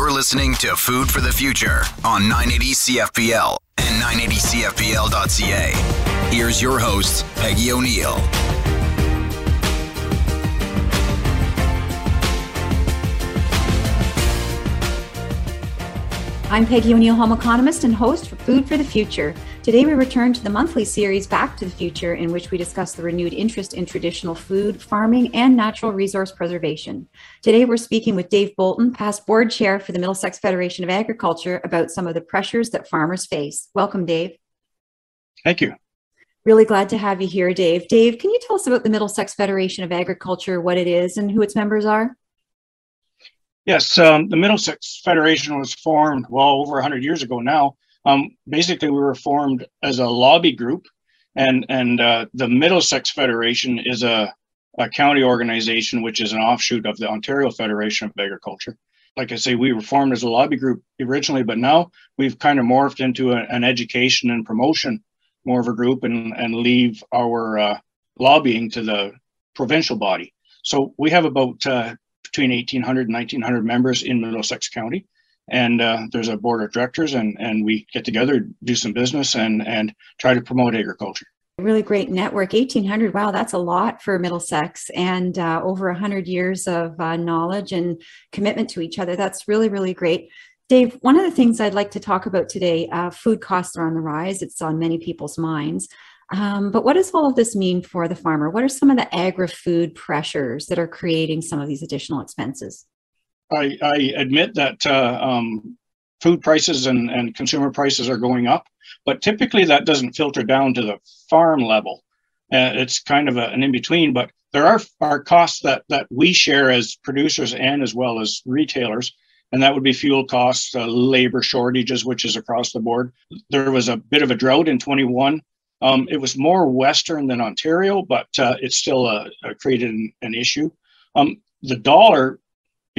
You're listening to Food for the Future on 980 CFPL and 980CFPL.ca. Here's your host, Peggy O'Neill. I'm Peggy O'Neill, home economist and host for Food for the Future. Today, we return to the monthly series Back to the Future, in which we discuss the renewed interest in traditional food, farming, and natural resource preservation. Today, we're speaking with Dave Bolton, past board chair for the Middlesex Federation of Agriculture, about some of the pressures that farmers face. Welcome, Dave. Thank you. Really glad to have you here, Dave. Dave, can you tell us about the Middlesex Federation of Agriculture, what it is, and who its members are? Yes, um, the Middlesex Federation was formed well over 100 years ago now. Um, basically, we were formed as a lobby group, and and uh, the Middlesex Federation is a, a county organization which is an offshoot of the Ontario Federation of Agriculture. Like I say, we were formed as a lobby group originally, but now we've kind of morphed into a, an education and promotion more of a group, and and leave our uh, lobbying to the provincial body. So we have about uh, between 1,800 and 1,900 members in Middlesex County. And uh, there's a board of directors, and, and we get together, do some business, and, and try to promote agriculture. Really great network. 1,800, wow, that's a lot for Middlesex, and uh, over 100 years of uh, knowledge and commitment to each other. That's really, really great. Dave, one of the things I'd like to talk about today uh, food costs are on the rise. It's on many people's minds. Um, but what does all of this mean for the farmer? What are some of the agri food pressures that are creating some of these additional expenses? I, I admit that uh, um, food prices and, and consumer prices are going up, but typically that doesn't filter down to the farm level. Uh, it's kind of a, an in between, but there are, are costs that, that we share as producers and as well as retailers. And that would be fuel costs, uh, labor shortages, which is across the board. There was a bit of a drought in 21 um, it was more Western than Ontario, but uh, it still uh, created an, an issue. Um, the dollar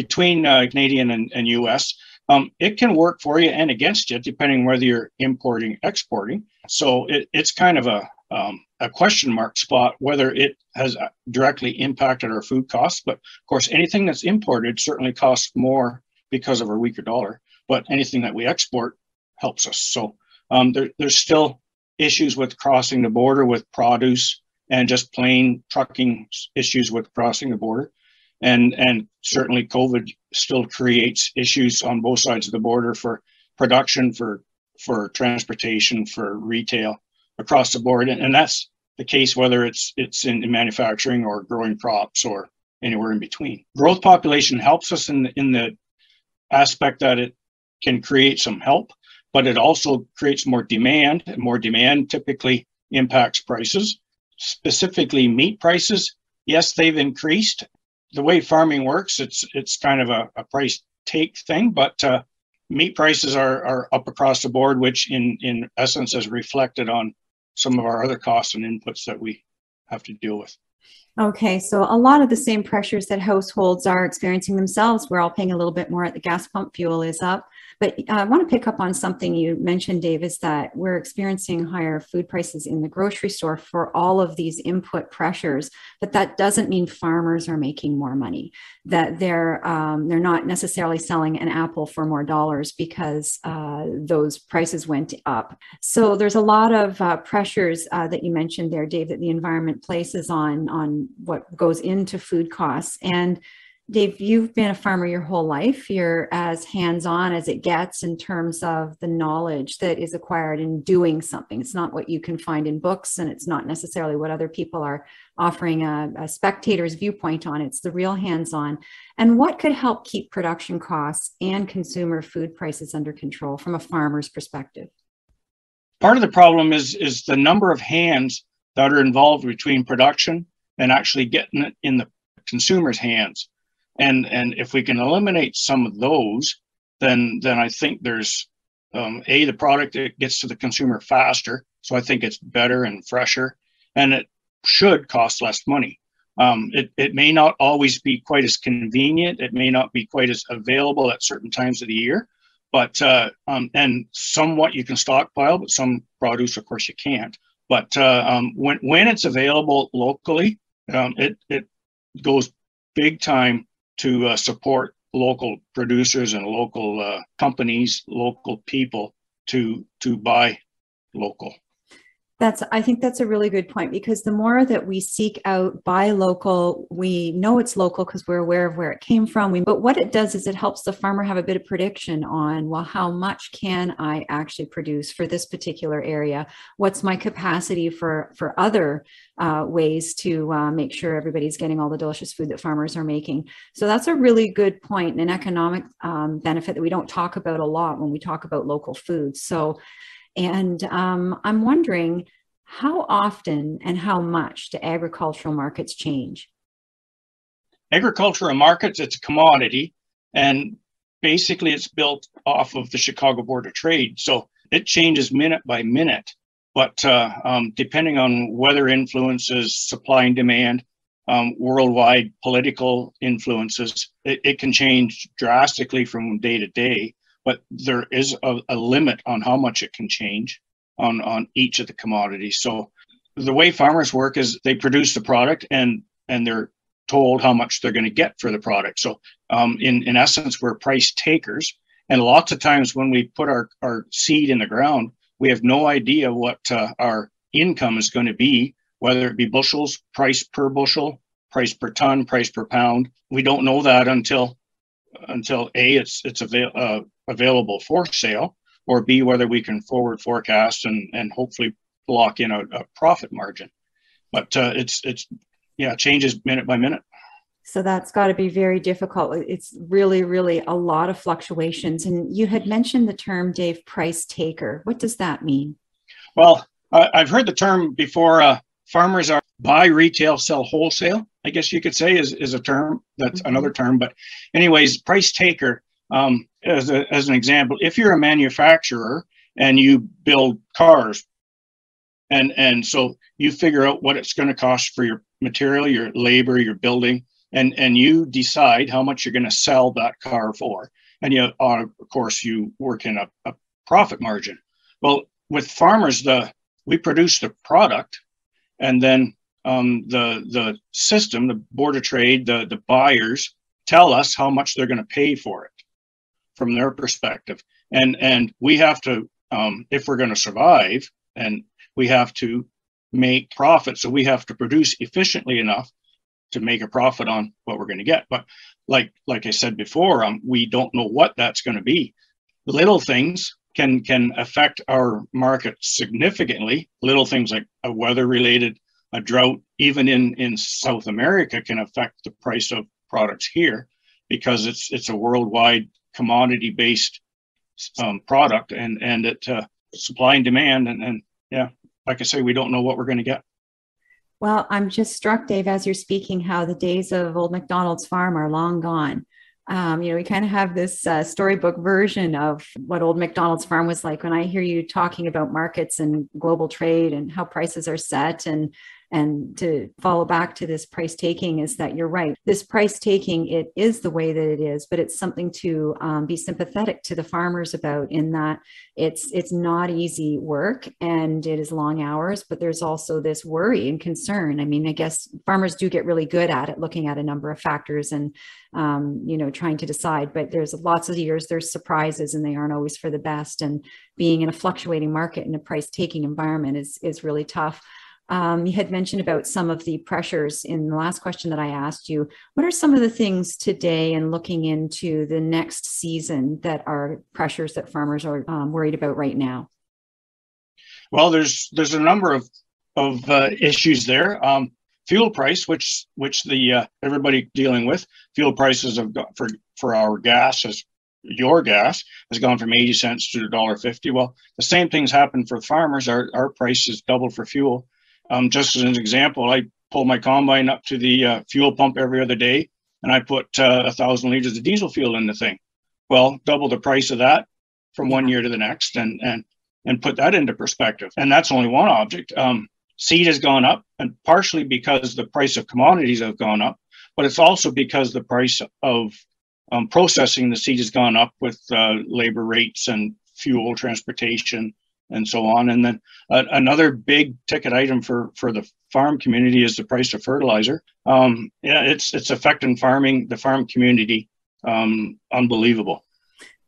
between uh, Canadian and, and US, um, it can work for you and against you, depending whether you're importing, exporting. So it, it's kind of a, um, a question mark spot whether it has uh, directly impacted our food costs. But of course, anything that's imported certainly costs more because of our weaker dollar. But anything that we export helps us. So um, there, there's still issues with crossing the border with produce and just plain trucking issues with crossing the border. And, and certainly COVID still creates issues on both sides of the border for production, for, for transportation, for retail across the board. And, and that's the case whether it's, it's in, in manufacturing or growing crops or anywhere in between. Growth population helps us in, in the aspect that it can create some help but it also creates more demand. And more demand typically impacts prices, specifically meat prices. Yes, they've increased. The way farming works, it's it's kind of a, a price take thing, but uh, meat prices are, are up across the board, which in, in essence is reflected on some of our other costs and inputs that we have to deal with. Okay, so a lot of the same pressures that households are experiencing themselves. We're all paying a little bit more at the gas pump. Fuel is up. But uh, I want to pick up on something you mentioned, Dave, is that we're experiencing higher food prices in the grocery store for all of these input pressures. But that doesn't mean farmers are making more money. That they're um, they're not necessarily selling an apple for more dollars because uh, those prices went up. So there's a lot of uh, pressures uh, that you mentioned there, Dave, that the environment places on on what goes into food costs and Dave, you've been a farmer your whole life. You're as hands on as it gets in terms of the knowledge that is acquired in doing something. It's not what you can find in books, and it's not necessarily what other people are offering a, a spectator's viewpoint on. It's the real hands on. And what could help keep production costs and consumer food prices under control from a farmer's perspective? Part of the problem is, is the number of hands that are involved between production and actually getting it in the consumer's hands and and if we can eliminate some of those then then i think there's um, a the product that gets to the consumer faster so i think it's better and fresher and it should cost less money. Um, it, it may not always be quite as convenient it may not be quite as available at certain times of the year but uh, um, and somewhat you can stockpile but some produce of course you can't. But uh, um, when, when it's available locally um, it, it goes big time to uh, support local producers and local uh, companies, local people to to buy local. That's, I think that's a really good point because the more that we seek out buy local, we know it's local because we're aware of where it came from. We, but what it does is it helps the farmer have a bit of prediction on, well, how much can I actually produce for this particular area? What's my capacity for, for other uh, ways to uh, make sure everybody's getting all the delicious food that farmers are making? So that's a really good point and an economic um, benefit that we don't talk about a lot when we talk about local food. So and um, I'm wondering how often and how much do agricultural markets change? Agricultural markets, it's a commodity, and basically it's built off of the Chicago Board of Trade. So it changes minute by minute. But uh, um, depending on weather influences, supply and demand, um, worldwide political influences, it, it, can change drastically from day to day but there is a, a limit on how much it can change on on each of the commodities. So the way farmers work is they produce the product and and they're told how much they're going to get for the product. So um, in in essence, we're price takers. And lots of times when we put our, our seed in the ground, we have no idea what uh, our income is going to be, whether it be bushels, price per bushel, price per ton, price per pound. We don't know that until until a it's it's avail- uh, available for sale, or b whether we can forward forecast and and hopefully lock in a, a profit margin. But uh, it's it's yeah changes minute by minute. So that's got to be very difficult. It's really, really a lot of fluctuations. And you had mentioned the term, Dave, price taker. What does that mean? Well, I've heard the term before. Uh, farmers are buy retail, sell wholesale. I guess you could say is, is a term that's mm-hmm. another term. But, anyways, price taker, um, as, a, as an example, if you're a manufacturer and you build cars, and, and so you figure out what it's going to cost for your material, your labor, your building, and, and you decide how much you're going to sell that car for. And you, uh, of course, you work in a, a profit margin. Well, with farmers, the we produce the product, and then um, the the system, the board of trade, the the buyers tell us how much they're going to pay for it from their perspective, and and we have to um, if we're going to survive, and we have to make profit, so we have to produce efficiently enough to make a profit on what we're going to get. But like like I said before, um, we don't know what that's going to be. Little things can can affect our market significantly. Little things like a weather related a drought, even in, in South America, can affect the price of products here because it's it's a worldwide commodity based um, product and and it uh, supply and demand and, and yeah, like I say, we don't know what we're going to get. Well, I'm just struck, Dave, as you're speaking, how the days of old McDonald's farm are long gone. Um, you know, we kind of have this uh, storybook version of what old McDonald's farm was like. When I hear you talking about markets and global trade and how prices are set and and to follow back to this price taking is that you're right. This price taking it is the way that it is but it's something to um, be sympathetic to the farmers about in that it's it's not easy work and it is long hours but there's also this worry and concern. I mean i guess farmers do get really good at it looking at a number of factors and um, you know trying to decide but there's lots of years there's surprises and they aren't always for the best. And being in a fluctuating market in a price taking environment is is really tough um, you had mentioned about some of the pressures in the last question that I asked you. What are some of the things today and looking into the next season that are pressures that farmers are um, worried about right now? Well, there's there's a number of of uh, issues there. Um, fuel price, which which the uh, everybody dealing with, fuel prices have got for for our gas has your gas has gone from 80 cents to $1.50. Well, the same things happen for farmers. Our, our price is doubled for fuel. Um, just as an example, I pull my combine up to the uh, fuel pump every other day, and I put uh, a thousand liters of diesel fuel in the thing. Well, double the price of that from one year to the next, and and and put that into perspective. And that's only one object. Um, seed has gone up, and partially because the price of commodities have gone up, but it's also because the price of um, processing the seed has gone up with uh, labor rates and fuel, transportation, and so on. And then uh, another big ticket item for for the farm community is the price of fertilizer. Um, yeah, it's it's affecting farming, the farm community um, unbelievable.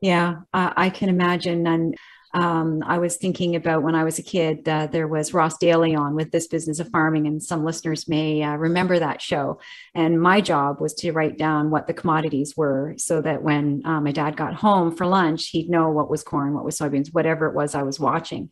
Yeah, I can imagine. And um, I was thinking about when I was a kid, uh, there was Ross Daly on with this business of farming, and some listeners may uh, remember that show. And my job was to write down what the commodities were so that when uh, my dad got home for lunch, he'd know what was corn, what was soybeans, whatever it was I was watching.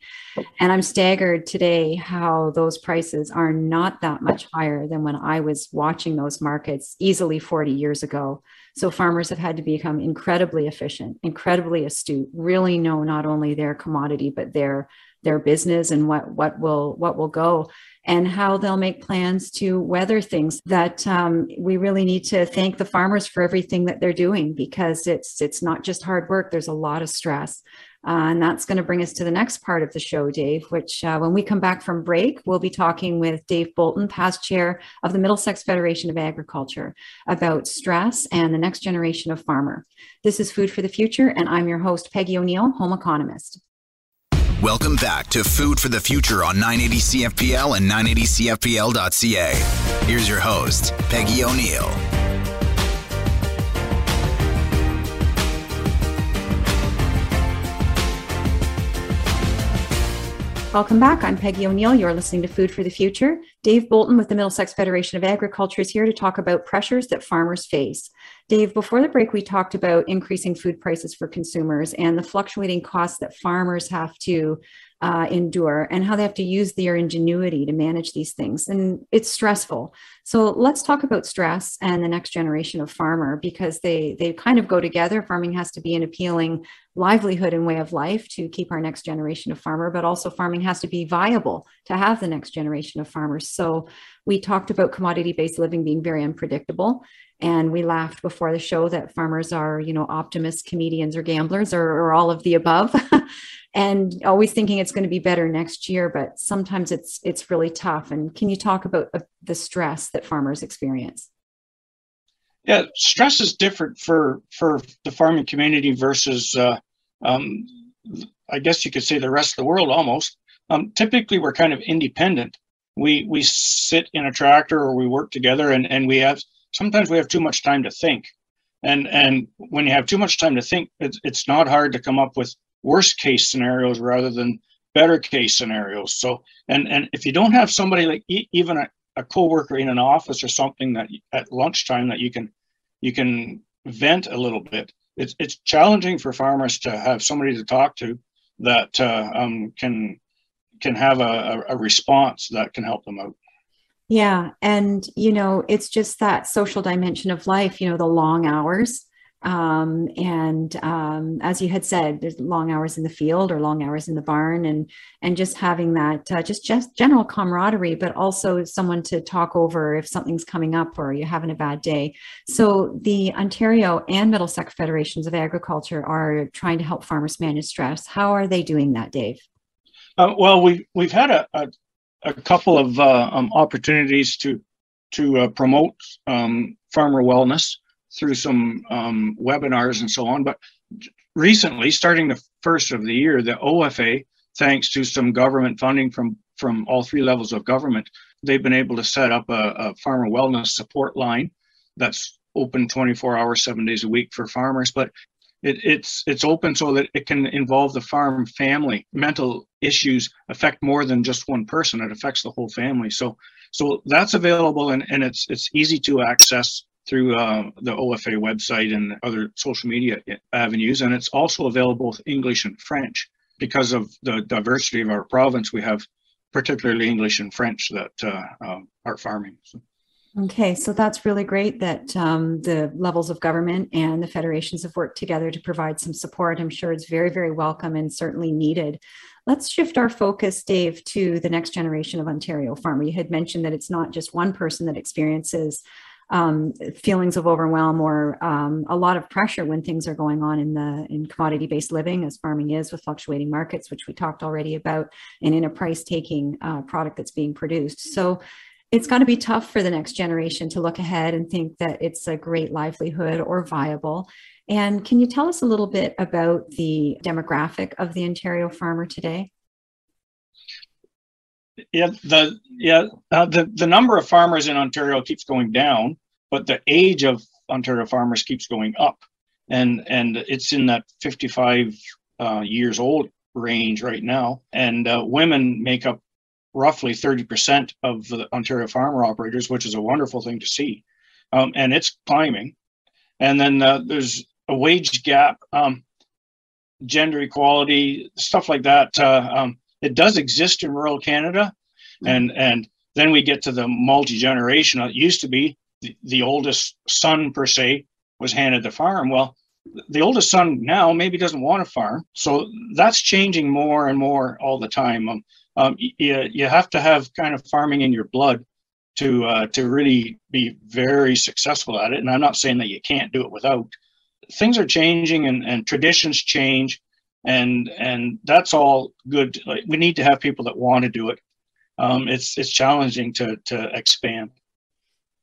And I'm staggered today how those prices are not that much higher than when I was watching those markets easily 40 years ago. So farmers have had to become incredibly efficient, incredibly astute, really know not only their commodity but their their business and what what will what will go and how they'll make plans to weather things that um, we really need to thank the farmers for everything that they're doing because it's it's not just hard work. There's a lot of stress uh, and that's going to bring us to the next part of the show, Dave, which uh, when we come back from break, we'll be talking with Dave Bolton, past chair of the Middlesex Federation of Agriculture, about stress and the next generation of farmer. This is Food for the Future, and I'm your host, Peggy O'Neill, home economist. Welcome back to Food for the Future on 980 CFPL and 980CFPL.ca. Here's your host, Peggy O'Neill. Welcome back. I'm Peggy O'Neill. You're listening to Food for the Future. Dave Bolton with the Middlesex Federation of Agriculture is here to talk about pressures that farmers face. Dave, before the break, we talked about increasing food prices for consumers and the fluctuating costs that farmers have to uh, endure and how they have to use their ingenuity to manage these things. And it's stressful. So let's talk about stress and the next generation of farmer because they they kind of go together. Farming has to be an appealing livelihood and way of life to keep our next generation of farmer, but also farming has to be viable to have the next generation of farmers. So we talked about commodity-based living being very unpredictable and we laughed before the show that farmers are you know optimists comedians or gamblers or, or all of the above. And always thinking it's going to be better next year but sometimes it's it's really tough. And can you talk about uh, the stress that farmers experience? Yeah stress is different for for the farming community versus uh, um, i guess you could say the rest of the world almost. Um, typically we're kind of independent. We we sit in a tractor or we work together and and we have sometimes we have too much time to think and and when you have too much time to think it's, it's not hard to come up with worst case scenarios rather than better case scenarios. So, and and if you don't have somebody like even a, a coworker in an office or something that at lunchtime that you can you can vent a little bit, it's it's challenging for farmers to have somebody to talk to that uh, um, can can have a, a response that can help them out. Yeah, and you know, it's just that social dimension of life. You know, the long hours um, and um, as you had said, there's long hours in the field or long hours in the barn, and and just having that uh, just just general camaraderie, but also someone to talk over if something's coming up or you're having a bad day. So the Ontario and Middlesex Federations of Agriculture are trying to help farmers manage stress. How are they doing that, Dave? Uh, well, we've we've had a, a, a couple of uh, um, opportunities to to uh, promote um, farmer wellness through some um, webinars and so on. But recently, starting the first of the year, the OFA, thanks to some government funding from from all three levels of government, they've been able to set up a, a farmer wellness support line that's open 24 hours, seven days a week for farmers. But it, it's it's open so that it can involve the farm family. Mental issues affect more than just one person; it affects the whole family. So so that's available and, and it's it's easy to access through uh, the OFA website and other social media avenues. And it's also available with English and French. Because of the diversity of our province, we have particularly English and French that uh, uh, are farming. So. Okay, so that's really great that um, the levels of government and the federations have worked together to provide some support. I'm sure it's very, very welcome and certainly needed. Let's shift our focus, Dave, to the next generation of Ontario farmer. You had mentioned that it's not just one person that experiences um, feelings of overwhelm or um, a lot of pressure when things are going on in the in commodity based living as farming is with fluctuating markets which we talked already about and in a price taking uh, product that's being produced so it's going to be tough for the next generation to look ahead and think that it's a great livelihood or viable and can you tell us a little bit about the demographic of the ontario farmer today yeah, the yeah uh, the the number of farmers in Ontario keeps going down, but the age of Ontario farmers keeps going up. and and it's in that 55 uh, years old range right now. And uh, women make up roughly 30% of the Ontario farmer operators, which is a wonderful thing to see. Um, and it's climbing. And then uh, there's a wage gap, um, gender equality, stuff like that. Uh, um, it does exist in rural Canada. Mm-hmm. And, and then we get to the multi generational. It used to be the, the oldest son, per se, was handed the farm. Well, the oldest son now maybe doesn't want to farm. So that's changing more and more all the time. Um, um, you, you have to have kind of farming in your blood to uh, to really be very successful at it. And I'm not saying that you can't do it without. Things are changing and, and traditions change, and and that's all good. Like, we need to have people that want to do it. Um, it's it's challenging to to expand.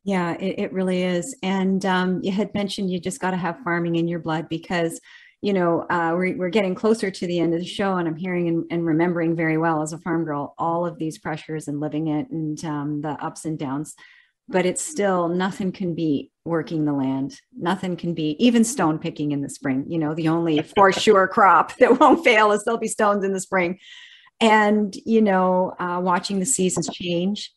Yeah, it, it really is. And um, you had mentioned you just got to have farming in your blood because you know, uh, we're, we're getting closer to the end of the show, and I'm hearing and, and, remembering very well as a farm girl all of these pressures and living it and um, the ups and downs. But it's still nothing can beat working the land. Nothing can be even stone picking in the spring. You know, the only for sure crop that won't fail is there'll be stones in the spring. And, you know, uh, watching the seasons change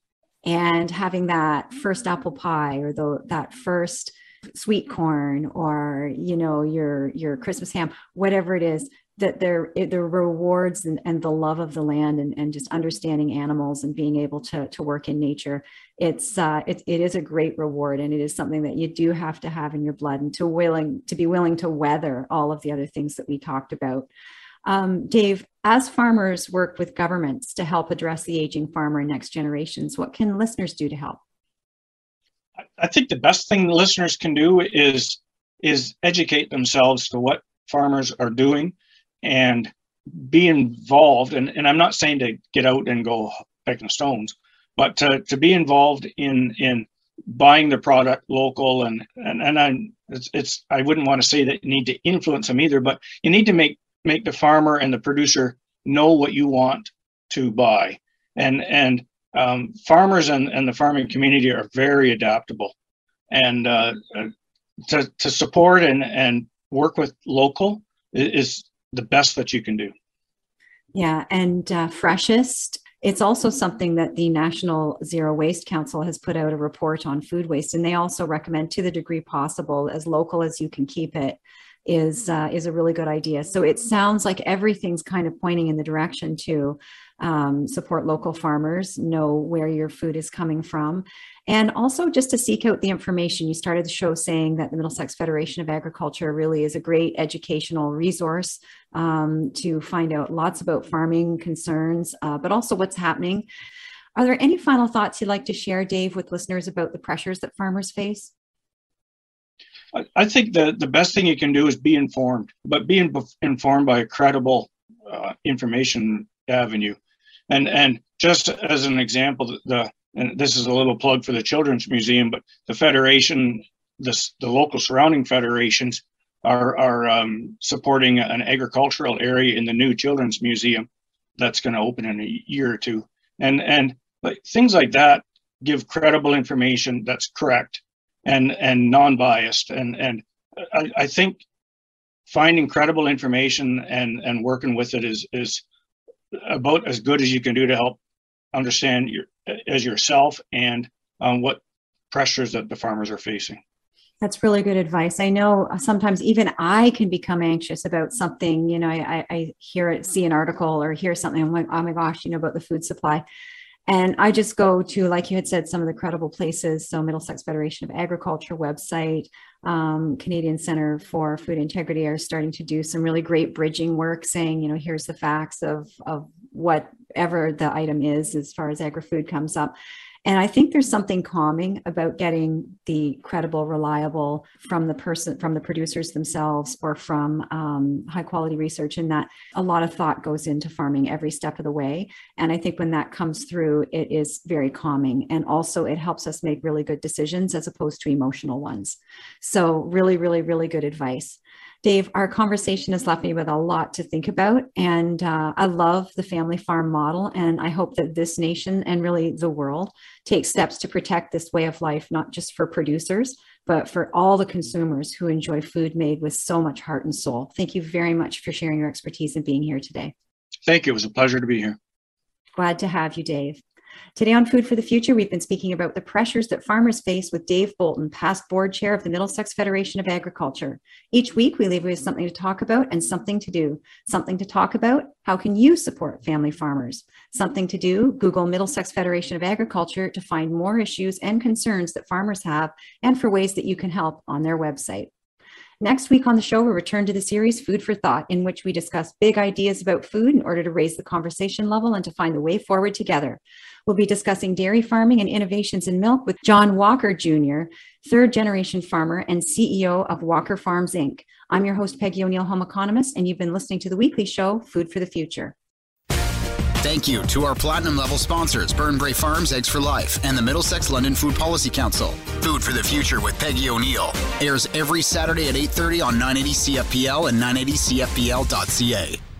and having that first apple pie or the, that first sweet corn or you know your your christmas ham whatever it is that they're the rewards and, and the love of the land and, and just understanding animals and being able to to work in nature it's uh it, it is a great reward and it is something that you do have to have in your blood and to willing to be willing to weather all of the other things that we talked about um, dave as farmers work with governments to help address the aging farmer and next generations what can listeners do to help I think the best thing listeners can do is is educate themselves to what farmers are doing and be involved. And, and I'm not saying to get out and go picking stones, but to, to be involved in in buying the product local and and, and I it's, it's I wouldn't want to say that you need to influence them either, but you need to make make the farmer and the producer know what you want to buy. And and um, farmers and, and the farming community are very adaptable and uh, to, to support and, and work with local is the best that you can do yeah and uh, freshest it's also something that the national zero waste council has put out a report on food waste and they also recommend to the degree possible as local as you can keep it is uh, is a really good idea so it sounds like everything's kind of pointing in the direction to um, support local farmers, know where your food is coming from, and also just to seek out the information. You started the show saying that the Middlesex Federation of Agriculture really is a great educational resource um, to find out lots about farming concerns, uh, but also what's happening. Are there any final thoughts you'd like to share, Dave, with listeners about the pressures that farmers face? I think the, the best thing you can do is be informed, but being informed by a credible uh, information avenue. And and just as an example, the and this is a little plug for the Children's Museum, but the federation, the the local surrounding federations are are um, supporting an agricultural area in the new Children's Museum that's going to open in a year or two, and and like things like that give credible information that's correct and and non-biased, and and I, I think finding credible information and and working with it is is about as good as you can do to help understand your as yourself and um, what pressures that the farmers are facing. That's really good advice. I know sometimes even I can become anxious about something. You know, I, I hear it, see an article or hear something. I'm like, oh my gosh, you know, about the food supply. And I just go to, like you had said, some of the credible places. So, Middlesex Federation of Agriculture website, um, Canadian Center for Food Integrity are starting to do some really great bridging work, saying, you know, here's the facts of of whatever the item is as far as agri food comes up. And I think there's something calming about getting the credible, reliable from the person, from the producers themselves, or from um, high quality research, in that a lot of thought goes into farming every step of the way. And I think when that comes through, it is very calming. And also, it helps us make really good decisions as opposed to emotional ones. So, really, really, really good advice. Dave, our conversation has left me with a lot to think about. And uh, I love the family farm model. And I hope that this nation and really the world takes steps to protect this way of life, not just for producers, but for all the consumers who enjoy food made with so much heart and soul. Thank you very much for sharing your expertise and being here today. Thank you. It was a pleasure to be here. Glad to have you, Dave. Today on Food for the Future, we've been speaking about the pressures that farmers face with Dave Bolton, past board chair of the Middlesex Federation of Agriculture. Each week, we leave you with something to talk about and something to do. Something to talk about how can you support family farmers? Something to do Google Middlesex Federation of Agriculture to find more issues and concerns that farmers have and for ways that you can help on their website. Next week on the show, we'll return to the series Food for Thought, in which we discuss big ideas about food in order to raise the conversation level and to find the way forward together. We'll be discussing dairy farming and innovations in milk with John Walker Jr., third generation farmer and CEO of Walker Farms Inc. I'm your host, Peggy O'Neill, home economist, and you've been listening to the weekly show, Food for the Future. Thank you to our platinum level sponsors, Burnbrae Farms, Eggs for Life, and the Middlesex London Food Policy Council. Food for the Future with Peggy O'Neill airs every Saturday at 8:30 on 980 CFPL and 980CFPL.ca.